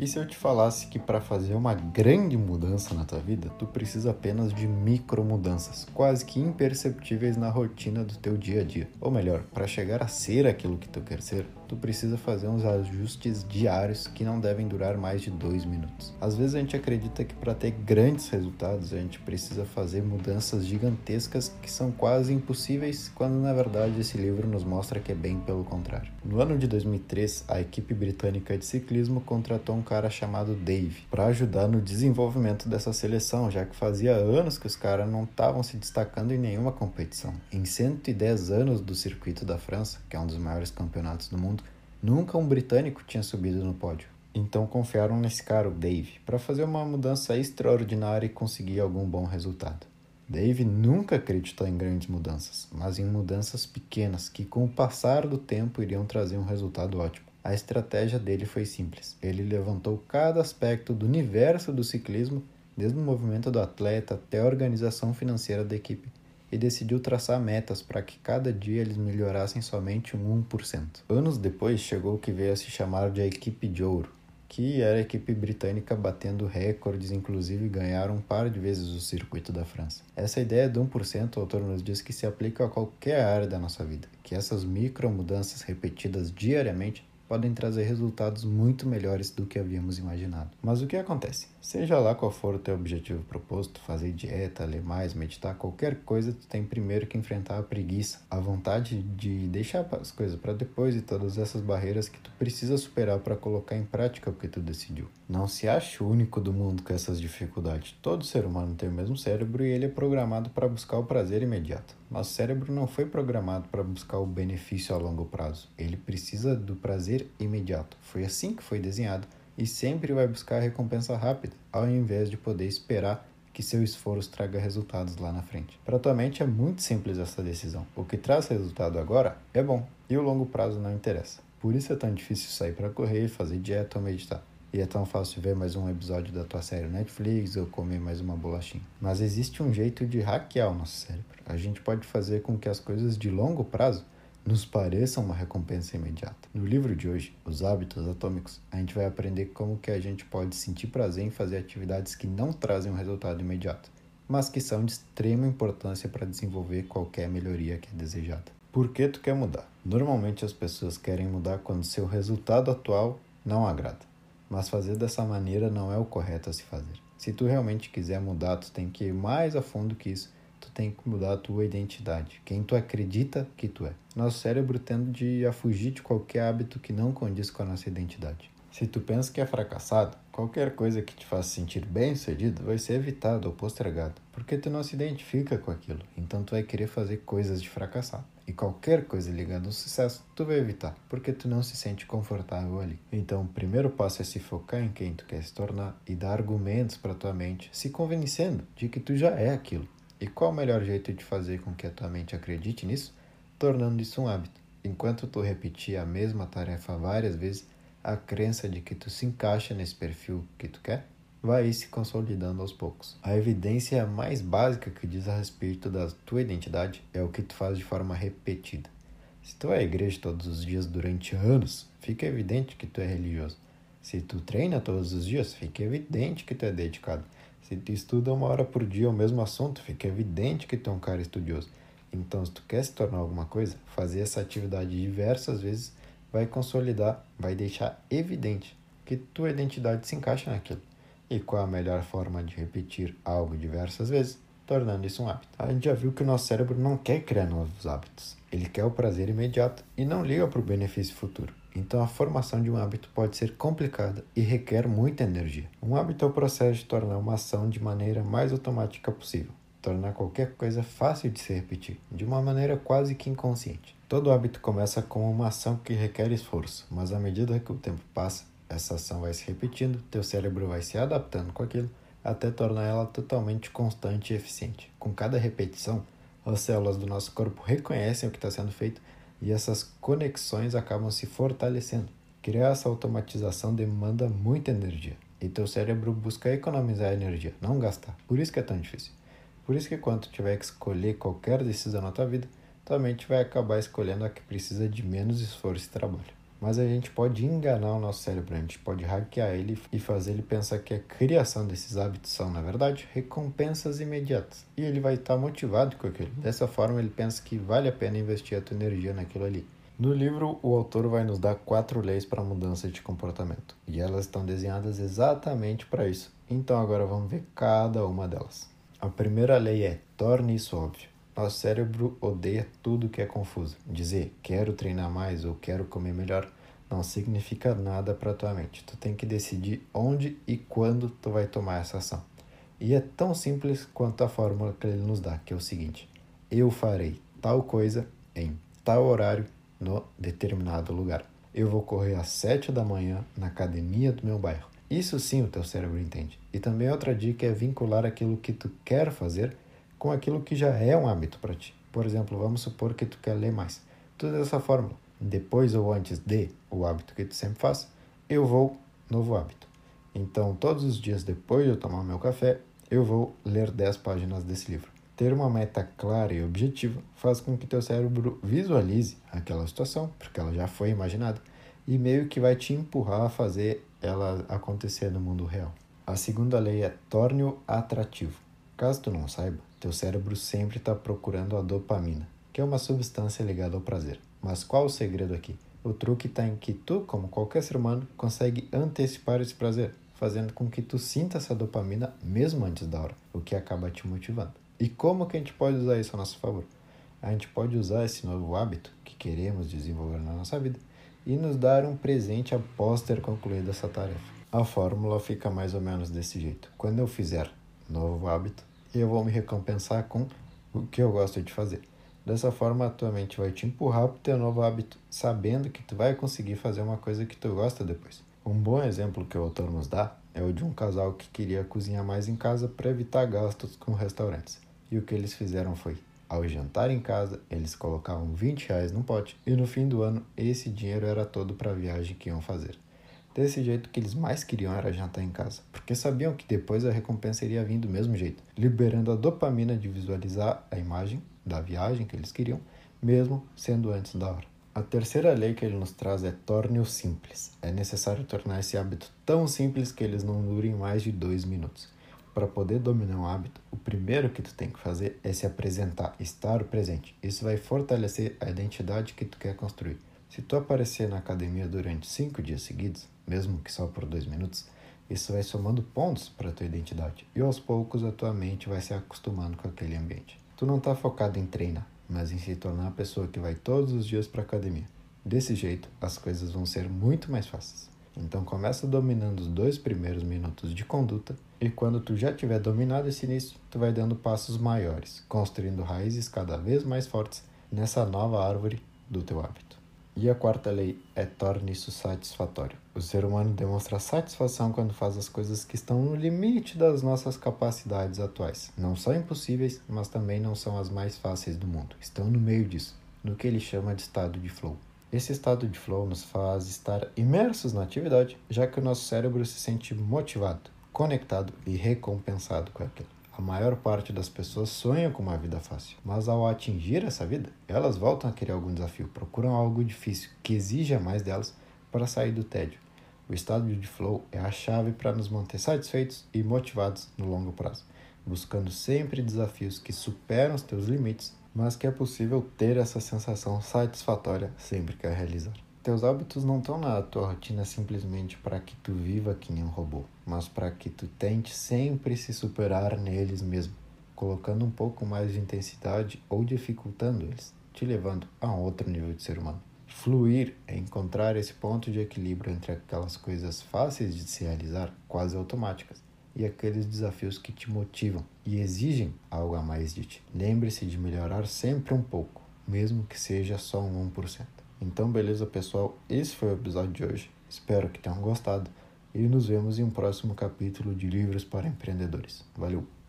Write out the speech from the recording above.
E se eu te falasse que para fazer uma grande mudança na tua vida, tu precisa apenas de micro mudanças, quase que imperceptíveis na rotina do teu dia a dia. Ou melhor, para chegar a ser aquilo que tu quer ser, tu precisa fazer uns ajustes diários que não devem durar mais de dois minutos. Às vezes a gente acredita que para ter grandes resultados a gente precisa fazer mudanças gigantescas que são quase impossíveis, quando na verdade esse livro nos mostra que é bem pelo contrário. No ano de 2003, a equipe britânica de ciclismo contratou um cara chamado Dave para ajudar no desenvolvimento dessa seleção, já que fazia anos que os caras não estavam se destacando em nenhuma competição. Em 110 anos do circuito da França, que é um dos maiores campeonatos do mundo, Nunca um britânico tinha subido no pódio. Então confiaram nesse cara, o Dave, para fazer uma mudança extraordinária e conseguir algum bom resultado. Dave nunca acreditou em grandes mudanças, mas em mudanças pequenas que, com o passar do tempo, iriam trazer um resultado ótimo. A estratégia dele foi simples. Ele levantou cada aspecto do universo do ciclismo, desde o movimento do atleta até a organização financeira da equipe, e decidiu traçar metas para que cada dia eles melhorassem somente um 1%. Anos depois chegou o que veio a se chamar de a equipe de ouro, que era a equipe britânica batendo recordes, inclusive ganharam um par de vezes o circuito da França. Essa ideia do 1%, o autor nos diz que se aplica a qualquer área da nossa vida, que essas micro mudanças repetidas diariamente podem trazer resultados muito melhores do que havíamos imaginado. Mas o que acontece? Seja lá qual for o teu objetivo proposto, fazer dieta, ler mais, meditar, qualquer coisa, tu tem primeiro que enfrentar a preguiça, a vontade de deixar as coisas para depois e todas essas barreiras que tu precisa superar para colocar em prática o que tu decidiu. Não se ache o único do mundo com essas dificuldades. Todo ser humano tem o mesmo cérebro e ele é programado para buscar o prazer imediato. Nosso cérebro não foi programado para buscar o benefício a longo prazo. Ele precisa do prazer imediato. Foi assim que foi desenhado e sempre vai buscar a recompensa rápida, ao invés de poder esperar que seu esforço traga resultados lá na frente. Para tua mente é muito simples essa decisão. O que traz resultado agora é bom e o longo prazo não interessa. Por isso é tão difícil sair para correr, fazer dieta ou meditar. E é tão fácil ver mais um episódio da tua série Netflix ou comer mais uma bolachinha. Mas existe um jeito de hackear o nosso cérebro. A gente pode fazer com que as coisas de longo prazo nos pareçam uma recompensa imediata. No livro de hoje, Os Hábitos Atômicos, a gente vai aprender como que a gente pode sentir prazer em fazer atividades que não trazem um resultado imediato, mas que são de extrema importância para desenvolver qualquer melhoria que é desejada. Por que tu quer mudar? Normalmente as pessoas querem mudar quando seu resultado atual não agrada, mas fazer dessa maneira não é o correto a se fazer. Se tu realmente quiser mudar, tu tem que ir mais a fundo que isso tu tem que mudar a tua identidade, quem tu acredita que tu é. Nosso cérebro tende a fugir de qualquer hábito que não condiz com a nossa identidade. Se tu pensa que é fracassado, qualquer coisa que te faça sentir bem sucedido vai ser evitado ou postergado, porque tu não se identifica com aquilo, então tu vai querer fazer coisas de fracassado. E qualquer coisa ligada ao sucesso, tu vai evitar, porque tu não se sente confortável ali. Então, o primeiro passo é se focar em quem tu quer se tornar e dar argumentos para tua mente, se convencendo de que tu já é aquilo. E qual o melhor jeito de fazer com que a tua mente acredite nisso? Tornando isso um hábito. Enquanto tu repetir a mesma tarefa várias vezes, a crença de que tu se encaixa nesse perfil que tu quer vai se consolidando aos poucos. A evidência mais básica que diz a respeito da tua identidade é o que tu faz de forma repetida. Se tu é à igreja todos os dias durante anos, fica evidente que tu é religioso. Se tu treina todos os dias, fica evidente que tu é dedicado. Se tu estuda uma hora por dia o mesmo assunto, fica evidente que tu é um cara estudioso. Então, se tu quer se tornar alguma coisa, fazer essa atividade diversas vezes vai consolidar, vai deixar evidente que tua identidade se encaixa naquilo. E qual a melhor forma de repetir algo diversas vezes? Tornando isso um hábito. A gente já viu que o nosso cérebro não quer criar novos hábitos. Ele quer o prazer imediato e não liga para o benefício futuro. Então, a formação de um hábito pode ser complicada e requer muita energia. Um hábito é o processo de tornar uma ação de maneira mais automática possível, tornar qualquer coisa fácil de se repetir, de uma maneira quase que inconsciente. Todo hábito começa com uma ação que requer esforço, mas à medida que o tempo passa, essa ação vai se repetindo, teu cérebro vai se adaptando com aquilo até tornar ela totalmente constante e eficiente. Com cada repetição, as células do nosso corpo reconhecem o que está sendo feito e essas conexões acabam se fortalecendo. Criar essa automatização demanda muita energia e teu cérebro busca economizar energia, não gastar. Por isso que é tão difícil. Por isso que quando tiver que escolher qualquer decisão na tua vida, tua mente vai acabar escolhendo a que precisa de menos esforço e trabalho. Mas a gente pode enganar o nosso cérebro, a gente pode hackear ele e fazer ele pensar que a criação desses hábitos são, na verdade, recompensas imediatas. E ele vai estar motivado com aquilo. Dessa forma, ele pensa que vale a pena investir a tua energia naquilo ali. No livro, o autor vai nos dar quatro leis para mudança de comportamento. E elas estão desenhadas exatamente para isso. Então agora vamos ver cada uma delas. A primeira lei é torne isso óbvio. Nosso cérebro odeia tudo que é confuso. Dizer quero treinar mais ou quero comer melhor não significa nada para tua mente. Tu tem que decidir onde e quando tu vai tomar essa ação. E é tão simples quanto a fórmula que ele nos dá, que é o seguinte: eu farei tal coisa em tal horário no determinado lugar. Eu vou correr às 7 da manhã na academia do meu bairro. Isso sim o teu cérebro entende. E também outra dica é vincular aquilo que tu quer fazer com aquilo que já é um hábito para ti. Por exemplo, vamos supor que tu quer ler mais. Tudo dessa fórmula. Depois ou antes de o hábito que tu sempre faz, eu vou novo hábito. Então, todos os dias depois de eu tomar meu café, eu vou ler 10 páginas desse livro. Ter uma meta clara e objetiva faz com que teu cérebro visualize aquela situação, porque ela já foi imaginada, e meio que vai te empurrar a fazer ela acontecer no mundo real. A segunda lei é torne-o atrativo. Caso tu não saiba, teu cérebro sempre está procurando a dopamina, que é uma substância ligada ao prazer. Mas qual o segredo aqui? O truque está em que tu, como qualquer ser humano, consegue antecipar esse prazer, fazendo com que tu sinta essa dopamina mesmo antes da hora, o que acaba te motivando. E como que a gente pode usar isso a nosso favor? A gente pode usar esse novo hábito que queremos desenvolver na nossa vida e nos dar um presente após ter concluído essa tarefa. A fórmula fica mais ou menos desse jeito. Quando eu fizer novo hábito, eu vou me recompensar com o que eu gosto de fazer. Dessa forma, a tua mente vai te empurrar para o teu novo hábito, sabendo que tu vai conseguir fazer uma coisa que tu gosta depois. Um bom exemplo que o autor nos dá é o de um casal que queria cozinhar mais em casa para evitar gastos com restaurantes. E o que eles fizeram foi, ao jantar em casa, eles colocavam 20 reais no pote e no fim do ano esse dinheiro era todo para a viagem que iam fazer. Desse jeito, o que eles mais queriam era jantar em casa, porque sabiam que depois a recompensa iria vir do mesmo jeito, liberando a dopamina de visualizar a imagem da viagem que eles queriam, mesmo sendo antes da hora. A terceira lei que ele nos traz é torne-o simples. É necessário tornar esse hábito tão simples que eles não durem mais de dois minutos. Para poder dominar um hábito, o primeiro que tu tem que fazer é se apresentar, estar presente. Isso vai fortalecer a identidade que tu quer construir. Se tu aparecer na academia durante cinco dias seguidos, mesmo que só por dois minutos, isso vai somando pontos para a tua identidade e aos poucos a tua mente vai se acostumando com aquele ambiente. Tu não está focado em treinar, mas em se tornar a pessoa que vai todos os dias para a academia. Desse jeito, as coisas vão ser muito mais fáceis. Então começa dominando os dois primeiros minutos de conduta e quando tu já tiver dominado esse início, tu vai dando passos maiores, construindo raízes cada vez mais fortes nessa nova árvore do teu hábito. E a quarta lei é torne isso satisfatório. O ser humano demonstra satisfação quando faz as coisas que estão no limite das nossas capacidades atuais. Não são impossíveis, mas também não são as mais fáceis do mundo. Estão no meio disso, no que ele chama de estado de flow. Esse estado de flow nos faz estar imersos na atividade, já que o nosso cérebro se sente motivado, conectado e recompensado com aquilo. A maior parte das pessoas sonha com uma vida fácil, mas ao atingir essa vida, elas voltam a querer algum desafio, procuram algo difícil que exija mais delas para sair do tédio. O estado de flow é a chave para nos manter satisfeitos e motivados no longo prazo, buscando sempre desafios que superam os teus limites, mas que é possível ter essa sensação satisfatória sempre que a realizar. Teus hábitos não estão na tua rotina simplesmente para que tu viva que nem um robô, mas para que tu tente sempre se superar neles mesmo, colocando um pouco mais de intensidade ou dificultando eles, te levando a outro nível de ser humano. Fluir é encontrar esse ponto de equilíbrio entre aquelas coisas fáceis de se realizar, quase automáticas, e aqueles desafios que te motivam e exigem algo a mais de ti. Lembre-se de melhorar sempre um pouco, mesmo que seja só um 1%. Então, beleza, pessoal? Esse foi o episódio de hoje. Espero que tenham gostado e nos vemos em um próximo capítulo de Livros para Empreendedores. Valeu!